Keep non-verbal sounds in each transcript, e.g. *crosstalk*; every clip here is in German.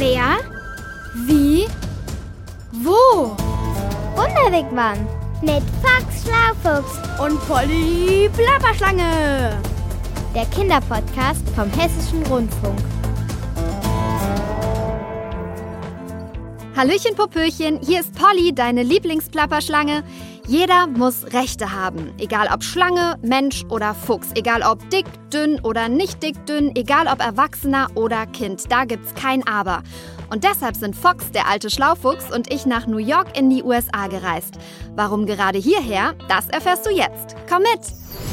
Wer? Wie? Wo? Wunderwegmann mit Fox Schlaufuchs Und Polly Plapperschlange. der Kinderpodcast vom Hessischen Rundfunk. Hallöchen Popöchen, hier ist Polly, deine Lieblingsplapperschlange. Jeder muss Rechte haben, egal ob Schlange, Mensch oder Fuchs, egal ob dick, dünn oder nicht dick, dünn, egal ob Erwachsener oder Kind, da gibt's kein Aber. Und deshalb sind Fox, der alte Schlaufuchs, und ich nach New York in die USA gereist. Warum gerade hierher, das erfährst du jetzt. Komm mit!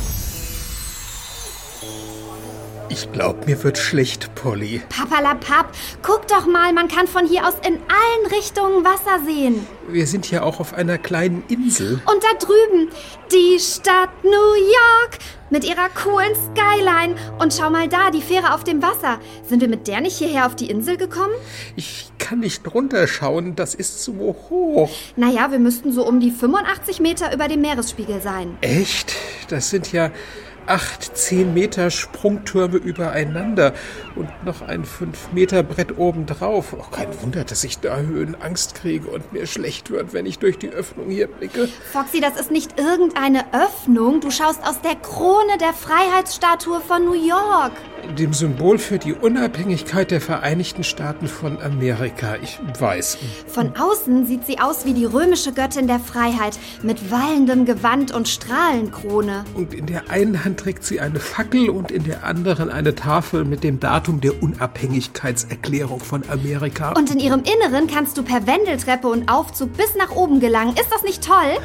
Ich glaub, mir wird schlecht, Polly. Papalapap, guck doch mal, man kann von hier aus in allen Richtungen Wasser sehen. Wir sind ja auch auf einer kleinen Insel. Und da drüben die Stadt New York mit ihrer coolen Skyline. Und schau mal da, die Fähre auf dem Wasser. Sind wir mit der nicht hierher auf die Insel gekommen? Ich kann nicht runterschauen, das ist so hoch. Naja, wir müssten so um die 85 Meter über dem Meeresspiegel sein. Echt? Das sind ja acht, zehn Meter Sprungtürme übereinander und noch ein fünf Meter Brett obendrauf. Oh, kein Wunder, dass ich da Höhenangst kriege und mir schlecht wird, wenn ich durch die Öffnung hier blicke. Foxy, das ist nicht irgendeine Öffnung. Du schaust aus der Krone der Freiheitsstatue von New York. Dem Symbol für die Unabhängigkeit der Vereinigten Staaten von Amerika. Ich weiß. Von außen sieht sie aus wie die römische Göttin der Freiheit mit wallendem Gewand und Strahlenkrone. Und in der einen Hand trägt sie eine Fackel und in der anderen eine Tafel mit dem Datum der Unabhängigkeitserklärung von Amerika. Und in ihrem Inneren kannst du per Wendeltreppe und Aufzug bis nach oben gelangen. Ist das nicht toll?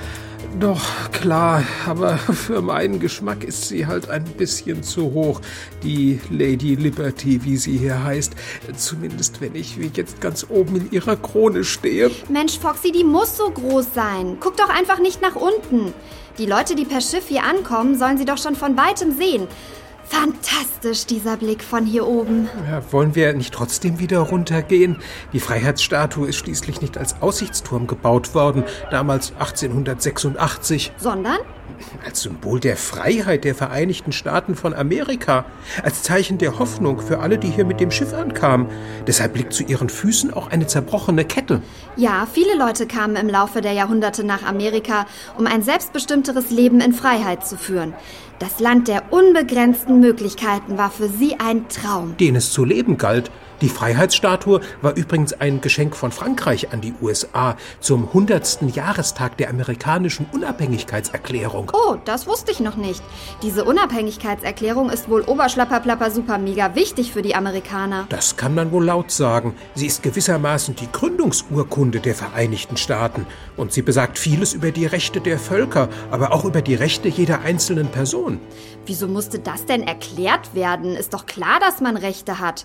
Doch, klar, aber für meinen Geschmack ist sie halt ein bisschen zu hoch. Die Lady Liberty, wie sie hier heißt. Zumindest wenn ich wie jetzt ganz oben in ihrer Krone stehe. Mensch, Foxy, die muss so groß sein. Guck doch einfach nicht nach unten. Die Leute, die per Schiff hier ankommen, sollen sie doch schon von weitem sehen. Fantastisch, dieser Blick von hier oben. Ja, wollen wir nicht trotzdem wieder runtergehen? Die Freiheitsstatue ist schließlich nicht als Aussichtsturm gebaut worden, damals 1886. Sondern? Als Symbol der Freiheit der Vereinigten Staaten von Amerika. Als Zeichen der Hoffnung für alle, die hier mit dem Schiff ankamen. Deshalb liegt zu ihren Füßen auch eine zerbrochene Kette. Ja, viele Leute kamen im Laufe der Jahrhunderte nach Amerika, um ein selbstbestimmteres Leben in Freiheit zu führen. Das Land der unbegrenzten Möglichkeiten war für sie ein Traum. den es zu leben galt. Die Freiheitsstatue war übrigens ein Geschenk von Frankreich an die USA zum 100. Jahrestag der amerikanischen Unabhängigkeitserklärung. Oh, das wusste ich noch nicht. Diese Unabhängigkeitserklärung ist wohl oberschlapperplapper super mega wichtig für die Amerikaner. Das kann man wohl laut sagen. Sie ist gewissermaßen die Gründungsurkunde der Vereinigten Staaten. Und sie besagt vieles über die Rechte der Völker, aber auch über die Rechte jeder einzelnen Person. Wieso musste das denn erklärt werden? Ist doch klar, dass man Rechte hat.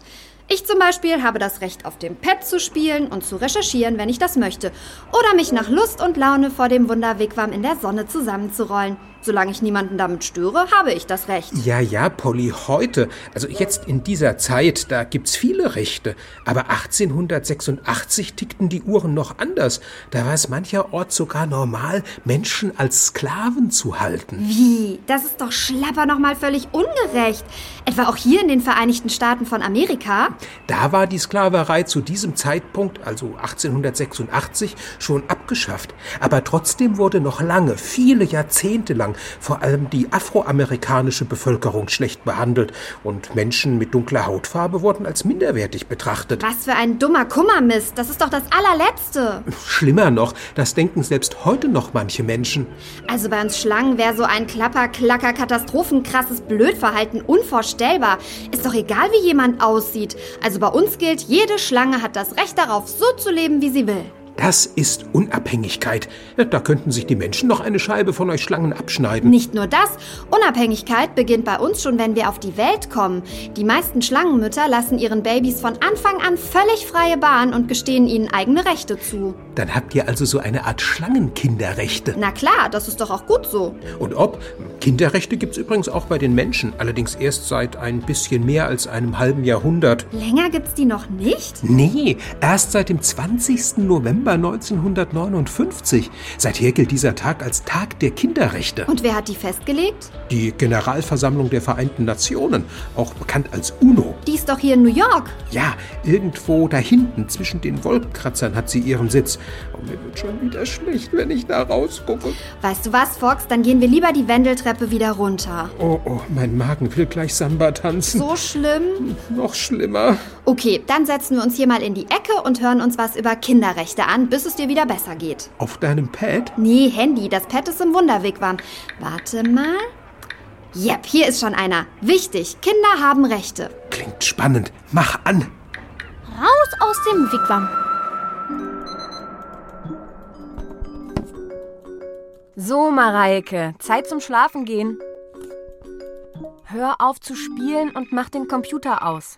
Ich zum Beispiel habe das Recht, auf dem Pad zu spielen und zu recherchieren, wenn ich das möchte. Oder mich nach Lust und Laune vor dem Wunderwigwam in der Sonne zusammenzurollen. Solange ich niemanden damit störe, habe ich das Recht. Ja, ja, Polly, heute, also jetzt in dieser Zeit, da gibt's viele Rechte. Aber 1886 tickten die Uhren noch anders. Da war es mancherorts sogar normal, Menschen als Sklaven zu halten. Wie? Das ist doch schlapper nochmal völlig ungerecht. Etwa auch hier in den Vereinigten Staaten von Amerika? Da war die Sklaverei zu diesem Zeitpunkt, also 1886, schon abgeschafft. Aber trotzdem wurde noch lange, viele Jahrzehnte lang, vor allem die afroamerikanische Bevölkerung schlecht behandelt und Menschen mit dunkler Hautfarbe wurden als minderwertig betrachtet. Was für ein dummer Kummermist. Das ist doch das allerletzte. Schlimmer noch, das denken selbst heute noch manche Menschen. Also bei uns Schlangen wäre so ein Klapper, Klacker, katastrophenkrasses Blödverhalten unvorstellbar. Ist doch egal, wie jemand aussieht. Also bei uns gilt, jede Schlange hat das Recht darauf, so zu leben, wie sie will. Das ist Unabhängigkeit. Da könnten sich die Menschen noch eine Scheibe von euch Schlangen abschneiden. Nicht nur das, Unabhängigkeit beginnt bei uns schon, wenn wir auf die Welt kommen. Die meisten Schlangenmütter lassen ihren Babys von Anfang an völlig freie Bahn und gestehen ihnen eigene Rechte zu. Dann habt ihr also so eine Art Schlangenkinderrechte. Na klar, das ist doch auch gut so. Und ob? Kinderrechte gibt's übrigens auch bei den Menschen, allerdings erst seit ein bisschen mehr als einem halben Jahrhundert. Länger gibt's die noch nicht? Nee, erst seit dem 20. November November 1959. Seither gilt dieser Tag als Tag der Kinderrechte. Und wer hat die festgelegt? Die Generalversammlung der Vereinten Nationen, auch bekannt als UNO. Die ist doch hier in New York. Ja, irgendwo da hinten zwischen den Wolkenkratzern hat sie ihren Sitz. Und mir wird schon wieder schlecht, wenn ich da rausgucke. Weißt du was, Fox? Dann gehen wir lieber die Wendeltreppe wieder runter. Oh, oh, mein Magen will gleich Samba tanzen. So schlimm? Noch schlimmer. Okay, dann setzen wir uns hier mal in die Ecke und hören uns was über Kinderrechte an, bis es dir wieder besser geht. Auf deinem Pad? Nee, Handy, das Pad ist im Wunderwigwam. Warte mal. Jep, hier ist schon einer. Wichtig, Kinder haben Rechte. Klingt spannend. Mach an. Raus aus dem Wigwam. So, Mareike, Zeit zum Schlafen gehen. Hör auf zu spielen und mach den Computer aus.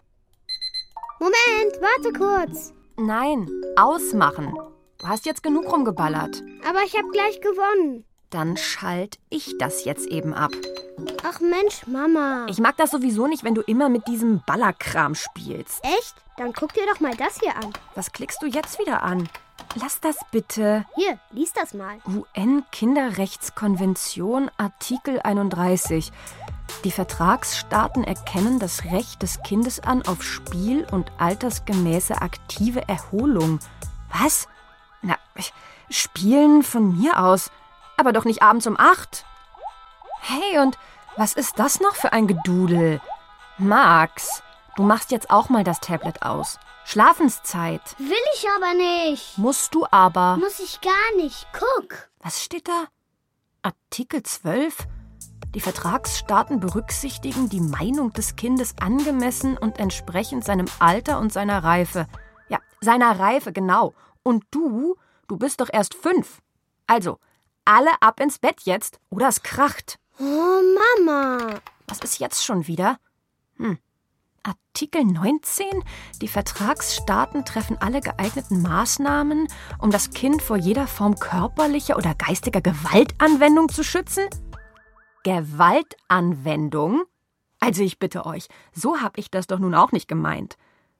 Moment, warte kurz. Nein, ausmachen. Du hast jetzt genug rumgeballert. Aber ich habe gleich gewonnen. Dann schalt ich das jetzt eben ab. Ach Mensch, Mama. Ich mag das sowieso nicht, wenn du immer mit diesem Ballerkram spielst. Echt? Dann guck dir doch mal das hier an. Was klickst du jetzt wieder an? Lass das bitte. Hier, lies das mal. UN-Kinderrechtskonvention Artikel 31. Die Vertragsstaaten erkennen das Recht des Kindes an auf Spiel und altersgemäße aktive Erholung. Was? Na, spielen von mir aus. Aber doch nicht abends um acht. Hey, und was ist das noch für ein Gedudel? Max, du machst jetzt auch mal das Tablet aus. Schlafenszeit. Will ich aber nicht. Musst du aber. Muss ich gar nicht. Guck. Was steht da? Artikel 12? Die Vertragsstaaten berücksichtigen die Meinung des Kindes angemessen und entsprechend seinem Alter und seiner Reife. Ja, seiner Reife, genau. Und du, du bist doch erst fünf. Also, alle ab ins Bett jetzt, oder es kracht. Oh, Mama. Was ist jetzt schon wieder? Hm. Artikel 19? Die Vertragsstaaten treffen alle geeigneten Maßnahmen, um das Kind vor jeder Form körperlicher oder geistiger Gewaltanwendung zu schützen? Gewaltanwendung? Also ich bitte euch, so habe ich das doch nun auch nicht gemeint.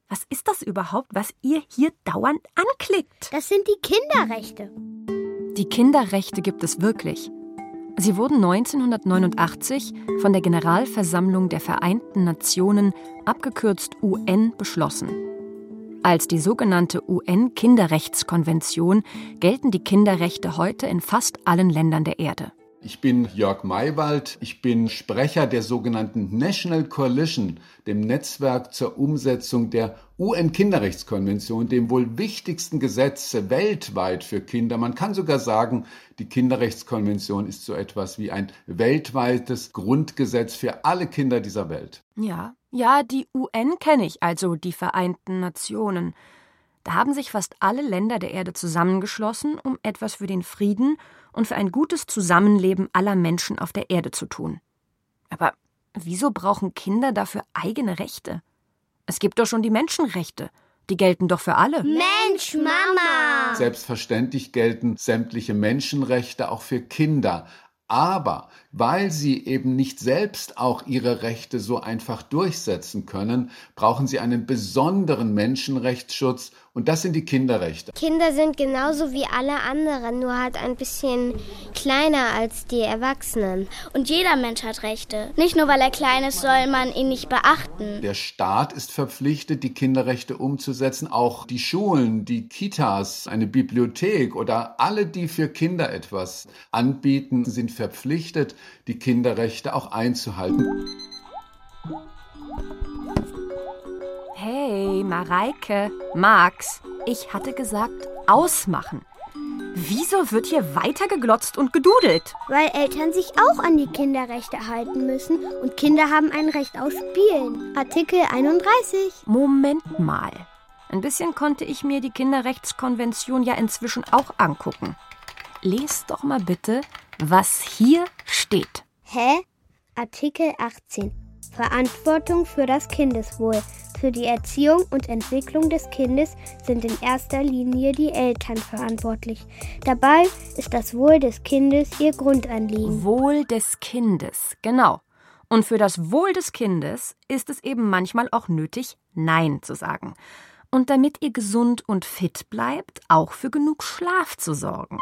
Was ist das überhaupt, was ihr hier dauernd anklickt? Das sind die Kinderrechte. Die Kinderrechte gibt es wirklich. Sie wurden 1989 von der Generalversammlung der Vereinten Nationen, abgekürzt UN, beschlossen. Als die sogenannte UN-Kinderrechtskonvention gelten die Kinderrechte heute in fast allen Ländern der Erde. Ich bin Jörg Maywald. Ich bin Sprecher der sogenannten National Coalition, dem Netzwerk zur Umsetzung der UN-Kinderrechtskonvention, dem wohl wichtigsten Gesetz weltweit für Kinder. Man kann sogar sagen, die Kinderrechtskonvention ist so etwas wie ein weltweites Grundgesetz für alle Kinder dieser Welt. Ja, ja, die UN kenne ich, also die Vereinten Nationen. Da haben sich fast alle Länder der Erde zusammengeschlossen, um etwas für den Frieden und für ein gutes Zusammenleben aller Menschen auf der Erde zu tun. Aber wieso brauchen Kinder dafür eigene Rechte? Es gibt doch schon die Menschenrechte. Die gelten doch für alle. Mensch, Mama. Selbstverständlich gelten sämtliche Menschenrechte auch für Kinder. Aber weil sie eben nicht selbst auch ihre Rechte so einfach durchsetzen können, brauchen sie einen besonderen Menschenrechtsschutz und das sind die Kinderrechte. Kinder sind genauso wie alle anderen, nur halt ein bisschen kleiner als die Erwachsenen. Und jeder Mensch hat Rechte. Nicht nur weil er klein ist, soll man ihn nicht beachten. Der Staat ist verpflichtet, die Kinderrechte umzusetzen. Auch die Schulen, die Kitas, eine Bibliothek oder alle, die für Kinder etwas anbieten, sind verpflichtet, die Kinderrechte auch einzuhalten. Hey, Mareike, Max, ich hatte gesagt, ausmachen. Wieso wird hier weiter geglotzt und gedudelt? Weil Eltern sich auch an die Kinderrechte halten müssen und Kinder haben ein Recht auf Spielen. Artikel 31. Moment mal. Ein bisschen konnte ich mir die Kinderrechtskonvention ja inzwischen auch angucken. Lest doch mal bitte, was hier steht. Hä? Artikel 18. Verantwortung für das Kindeswohl. Für die Erziehung und Entwicklung des Kindes sind in erster Linie die Eltern verantwortlich. Dabei ist das Wohl des Kindes ihr Grundanliegen. Wohl des Kindes, genau. Und für das Wohl des Kindes ist es eben manchmal auch nötig, Nein zu sagen. und damit ihr gesund und fit bleibt, auch für genug Schlaf zu sorgen.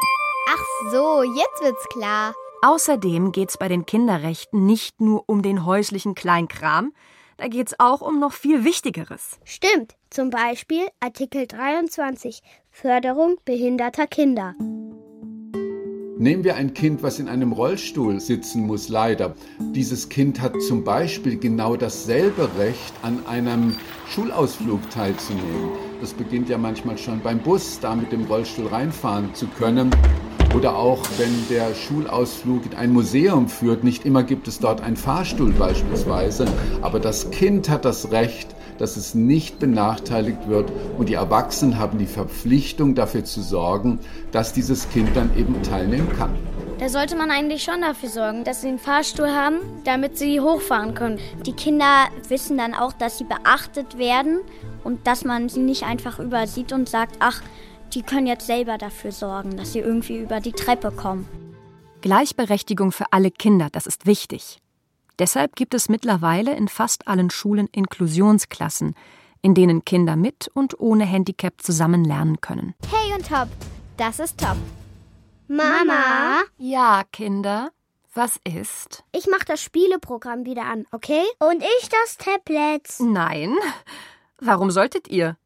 Ach so, jetzt wird's klar. Außerdem geht's bei den Kinderrechten nicht nur um den häuslichen Kleinkram, da geht's auch um noch viel Wichtigeres. Stimmt, zum Beispiel Artikel 23 Förderung behinderter Kinder. Nehmen wir ein Kind, was in einem Rollstuhl sitzen muss, leider. Dieses Kind hat zum Beispiel genau dasselbe Recht, an einem Schulausflug teilzunehmen. Das beginnt ja manchmal schon beim Bus, da mit dem Rollstuhl reinfahren zu können. Oder auch, wenn der Schulausflug in ein Museum führt, nicht immer gibt es dort einen Fahrstuhl beispielsweise, aber das Kind hat das Recht, dass es nicht benachteiligt wird und die Erwachsenen haben die Verpflichtung dafür zu sorgen, dass dieses Kind dann eben teilnehmen kann. Da sollte man eigentlich schon dafür sorgen, dass sie einen Fahrstuhl haben, damit sie hochfahren können. Die Kinder wissen dann auch, dass sie beachtet werden und dass man sie nicht einfach übersieht und sagt, ach, die können jetzt selber dafür sorgen, dass sie irgendwie über die Treppe kommen. Gleichberechtigung für alle Kinder, das ist wichtig. Deshalb gibt es mittlerweile in fast allen Schulen Inklusionsklassen, in denen Kinder mit und ohne Handicap zusammen lernen können. Hey und Top, das ist Top. Mama? Ja, Kinder. Was ist? Ich mach das Spieleprogramm wieder an, okay? Und ich das Tablet. Nein. Warum solltet ihr?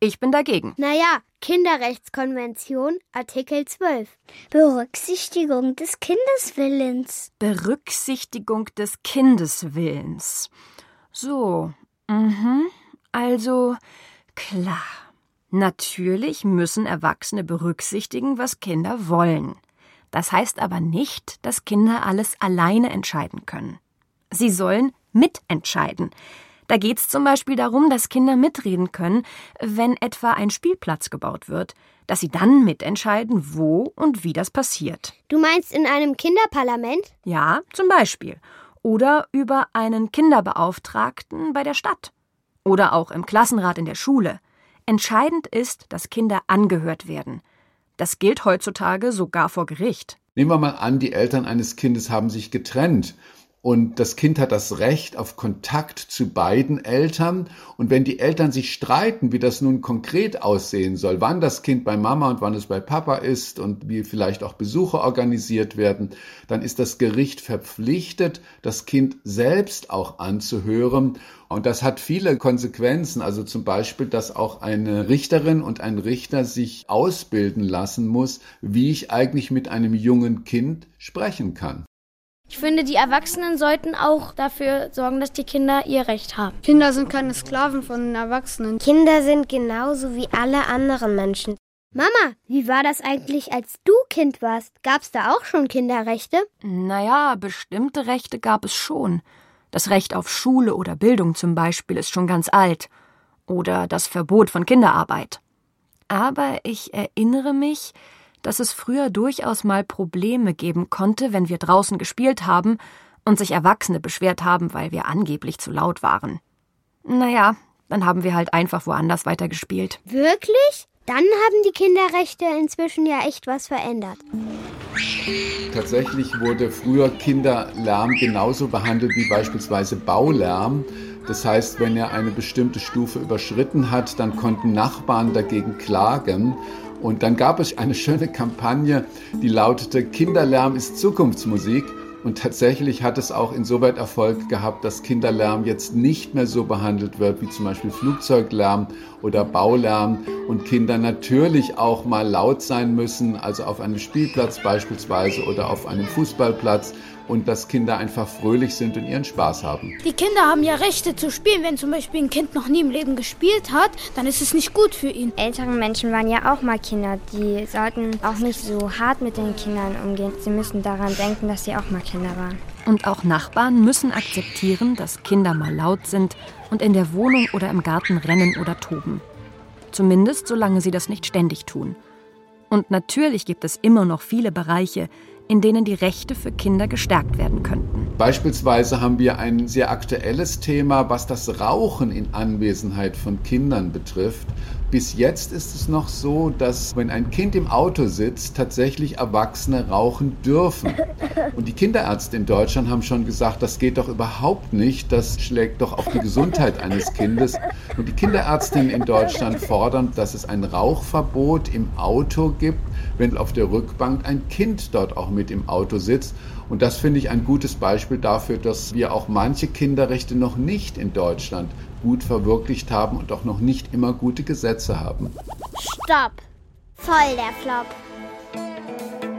Ich bin dagegen. Naja, Kinderrechtskonvention, Artikel 12. Berücksichtigung des Kindeswillens. Berücksichtigung des Kindeswillens. So, mhm. Also, klar. Natürlich müssen Erwachsene berücksichtigen, was Kinder wollen. Das heißt aber nicht, dass Kinder alles alleine entscheiden können. Sie sollen mitentscheiden. Da geht es zum Beispiel darum, dass Kinder mitreden können, wenn etwa ein Spielplatz gebaut wird, dass sie dann mitentscheiden, wo und wie das passiert. Du meinst in einem Kinderparlament? Ja, zum Beispiel. Oder über einen Kinderbeauftragten bei der Stadt. Oder auch im Klassenrat in der Schule. Entscheidend ist, dass Kinder angehört werden. Das gilt heutzutage sogar vor Gericht. Nehmen wir mal an, die Eltern eines Kindes haben sich getrennt und das Kind hat das Recht auf Kontakt zu beiden Eltern. Und wenn die Eltern sich streiten, wie das nun konkret aussehen soll, wann das Kind bei Mama und wann es bei Papa ist und wie vielleicht auch Besuche organisiert werden, dann ist das Gericht verpflichtet, das Kind selbst auch anzuhören. Und das hat viele Konsequenzen. Also zum Beispiel, dass auch eine Richterin und ein Richter sich ausbilden lassen muss, wie ich eigentlich mit einem jungen Kind sprechen kann. Ich finde, die Erwachsenen sollten auch dafür sorgen, dass die Kinder ihr Recht haben. Kinder sind keine Sklaven von den Erwachsenen. Kinder sind genauso wie alle anderen Menschen. Mama, wie war das eigentlich, als du Kind warst? Gab's da auch schon Kinderrechte? Naja, bestimmte Rechte gab es schon. Das Recht auf Schule oder Bildung zum Beispiel ist schon ganz alt. Oder das Verbot von Kinderarbeit. Aber ich erinnere mich, dass es früher durchaus mal Probleme geben konnte, wenn wir draußen gespielt haben und sich Erwachsene beschwert haben, weil wir angeblich zu laut waren. Naja, dann haben wir halt einfach woanders weitergespielt. Wirklich? Dann haben die Kinderrechte inzwischen ja echt was verändert. Tatsächlich wurde früher Kinderlärm genauso behandelt wie beispielsweise Baulärm. Das heißt, wenn er eine bestimmte Stufe überschritten hat, dann konnten Nachbarn dagegen klagen. Und dann gab es eine schöne Kampagne, die lautete Kinderlärm ist Zukunftsmusik. Und tatsächlich hat es auch insoweit Erfolg gehabt, dass Kinderlärm jetzt nicht mehr so behandelt wird wie zum Beispiel Flugzeuglärm oder Baulärm und Kinder natürlich auch mal laut sein müssen, also auf einem Spielplatz beispielsweise oder auf einem Fußballplatz und dass Kinder einfach fröhlich sind und ihren Spaß haben. Die Kinder haben ja Rechte zu spielen. Wenn zum Beispiel ein Kind noch nie im Leben gespielt hat, dann ist es nicht gut für ihn. Ältere Menschen waren ja auch mal Kinder. Die sollten auch nicht so hart mit den Kindern umgehen. Sie müssen daran denken, dass sie auch mal Kinder waren. Und auch Nachbarn müssen akzeptieren, dass Kinder mal laut sind und in der Wohnung oder im Garten rennen oder toben. Zumindest solange sie das nicht ständig tun. Und natürlich gibt es immer noch viele Bereiche, in denen die Rechte für Kinder gestärkt werden könnten. Beispielsweise haben wir ein sehr aktuelles Thema, was das Rauchen in Anwesenheit von Kindern betrifft. Bis jetzt ist es noch so, dass wenn ein Kind im Auto sitzt, tatsächlich Erwachsene rauchen dürfen. *laughs* Und die Kinderärzte in Deutschland haben schon gesagt, das geht doch überhaupt nicht, das schlägt doch auf die Gesundheit eines Kindes. Und die Kinderärztinnen in Deutschland fordern, dass es ein Rauchverbot im Auto gibt, wenn auf der Rückbank ein Kind dort auch mit im Auto sitzt. Und das finde ich ein gutes Beispiel dafür, dass wir auch manche Kinderrechte noch nicht in Deutschland gut verwirklicht haben und auch noch nicht immer gute Gesetze haben. Stopp! Voll der Flop.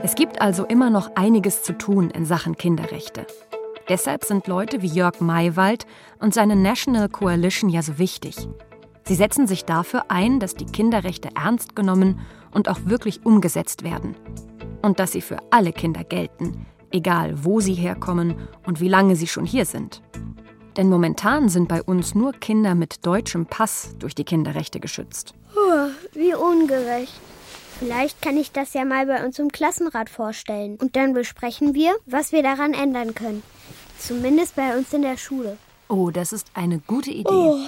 Es gibt also immer noch einiges zu tun in Sachen Kinderrechte. Deshalb sind Leute wie Jörg Maywald und seine National Coalition ja so wichtig. Sie setzen sich dafür ein, dass die Kinderrechte ernst genommen und auch wirklich umgesetzt werden. Und dass sie für alle Kinder gelten, egal wo sie herkommen und wie lange sie schon hier sind. Denn momentan sind bei uns nur Kinder mit deutschem Pass durch die Kinderrechte geschützt. Oh, wie ungerecht. Vielleicht kann ich das ja mal bei uns im Klassenrat vorstellen. Und dann besprechen wir, was wir daran ändern können. Zumindest bei uns in der Schule. Oh, das ist eine gute Idee. Oh.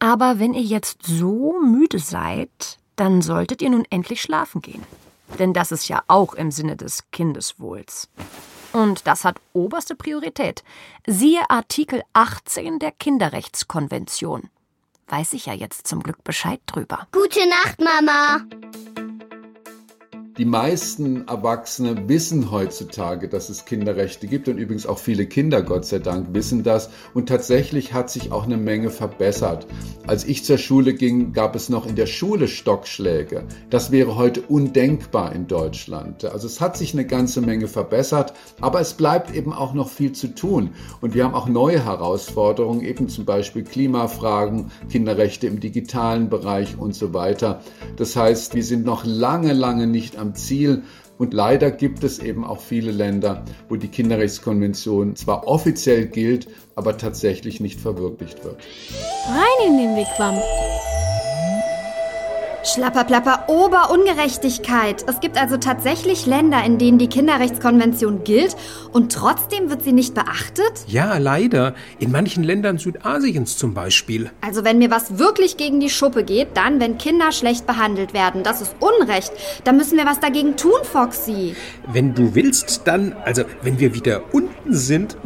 Aber wenn ihr jetzt so müde seid, dann solltet ihr nun endlich schlafen gehen. Denn das ist ja auch im Sinne des Kindeswohls. Und das hat oberste Priorität. Siehe Artikel 18 der Kinderrechtskonvention. Weiß ich ja jetzt zum Glück Bescheid drüber. Gute Nacht, Mama. Die meisten Erwachsene wissen heutzutage, dass es Kinderrechte gibt und übrigens auch viele Kinder, Gott sei Dank, wissen das. Und tatsächlich hat sich auch eine Menge verbessert. Als ich zur Schule ging, gab es noch in der Schule Stockschläge. Das wäre heute undenkbar in Deutschland. Also es hat sich eine ganze Menge verbessert, aber es bleibt eben auch noch viel zu tun. Und wir haben auch neue Herausforderungen, eben zum Beispiel Klimafragen, Kinderrechte im digitalen Bereich und so weiter. Das heißt, wir sind noch lange, lange nicht am Ziel. Und leider gibt es eben auch viele Länder, wo die Kinderrechtskonvention zwar offiziell gilt, aber tatsächlich nicht verwirklicht wird. Rein in den Wigwam. Schlapperplapper, Oberungerechtigkeit. Es gibt also tatsächlich Länder, in denen die Kinderrechtskonvention gilt und trotzdem wird sie nicht beachtet? Ja, leider. In manchen Ländern Südasiens zum Beispiel. Also wenn mir was wirklich gegen die Schuppe geht, dann, wenn Kinder schlecht behandelt werden. Das ist Unrecht. Da müssen wir was dagegen tun, Foxy. Wenn du willst, dann, also wenn wir wieder unten sind.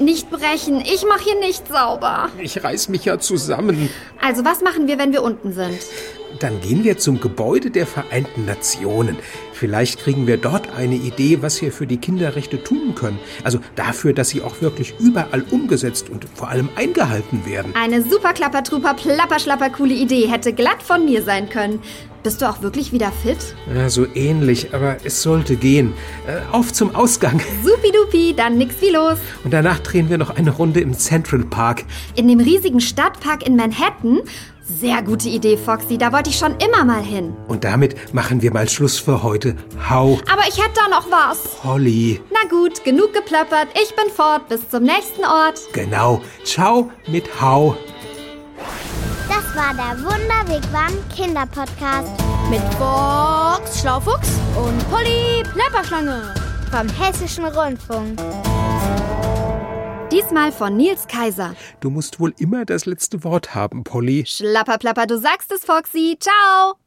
Nicht brechen. Ich mache hier nicht sauber. Ich reiß mich ja zusammen. Also was machen wir, wenn wir unten sind? Dann gehen wir zum Gebäude der Vereinten Nationen. Vielleicht kriegen wir dort eine Idee, was wir für die Kinderrechte tun können. Also dafür, dass sie auch wirklich überall umgesetzt und vor allem eingehalten werden. Eine super klappertruper, plapperschlapper coole Idee hätte glatt von mir sein können. Bist du auch wirklich wieder fit? Ja, so ähnlich, aber es sollte gehen. Äh, auf zum Ausgang. *laughs* Supidupi, dann nix wie los. Und danach drehen wir noch eine Runde im Central Park. In dem riesigen Stadtpark in Manhattan? Sehr gute Idee, Foxy. Da wollte ich schon immer mal hin. Und damit machen wir mal Schluss für heute. Hau. Aber ich hätte da noch was. Polly. Na gut, genug geplappert. Ich bin fort. Bis zum nächsten Ort. Genau. Ciao mit Hau. Das war der Wunderwegwam Kinderpodcast. Mit Fox Schlaufuchs und Polly Plapperschlange. Vom Hessischen Rundfunk. Diesmal von Nils Kaiser. Du musst wohl immer das letzte Wort haben, Polly. Schlapperplapper, du sagst es, Foxy. Ciao.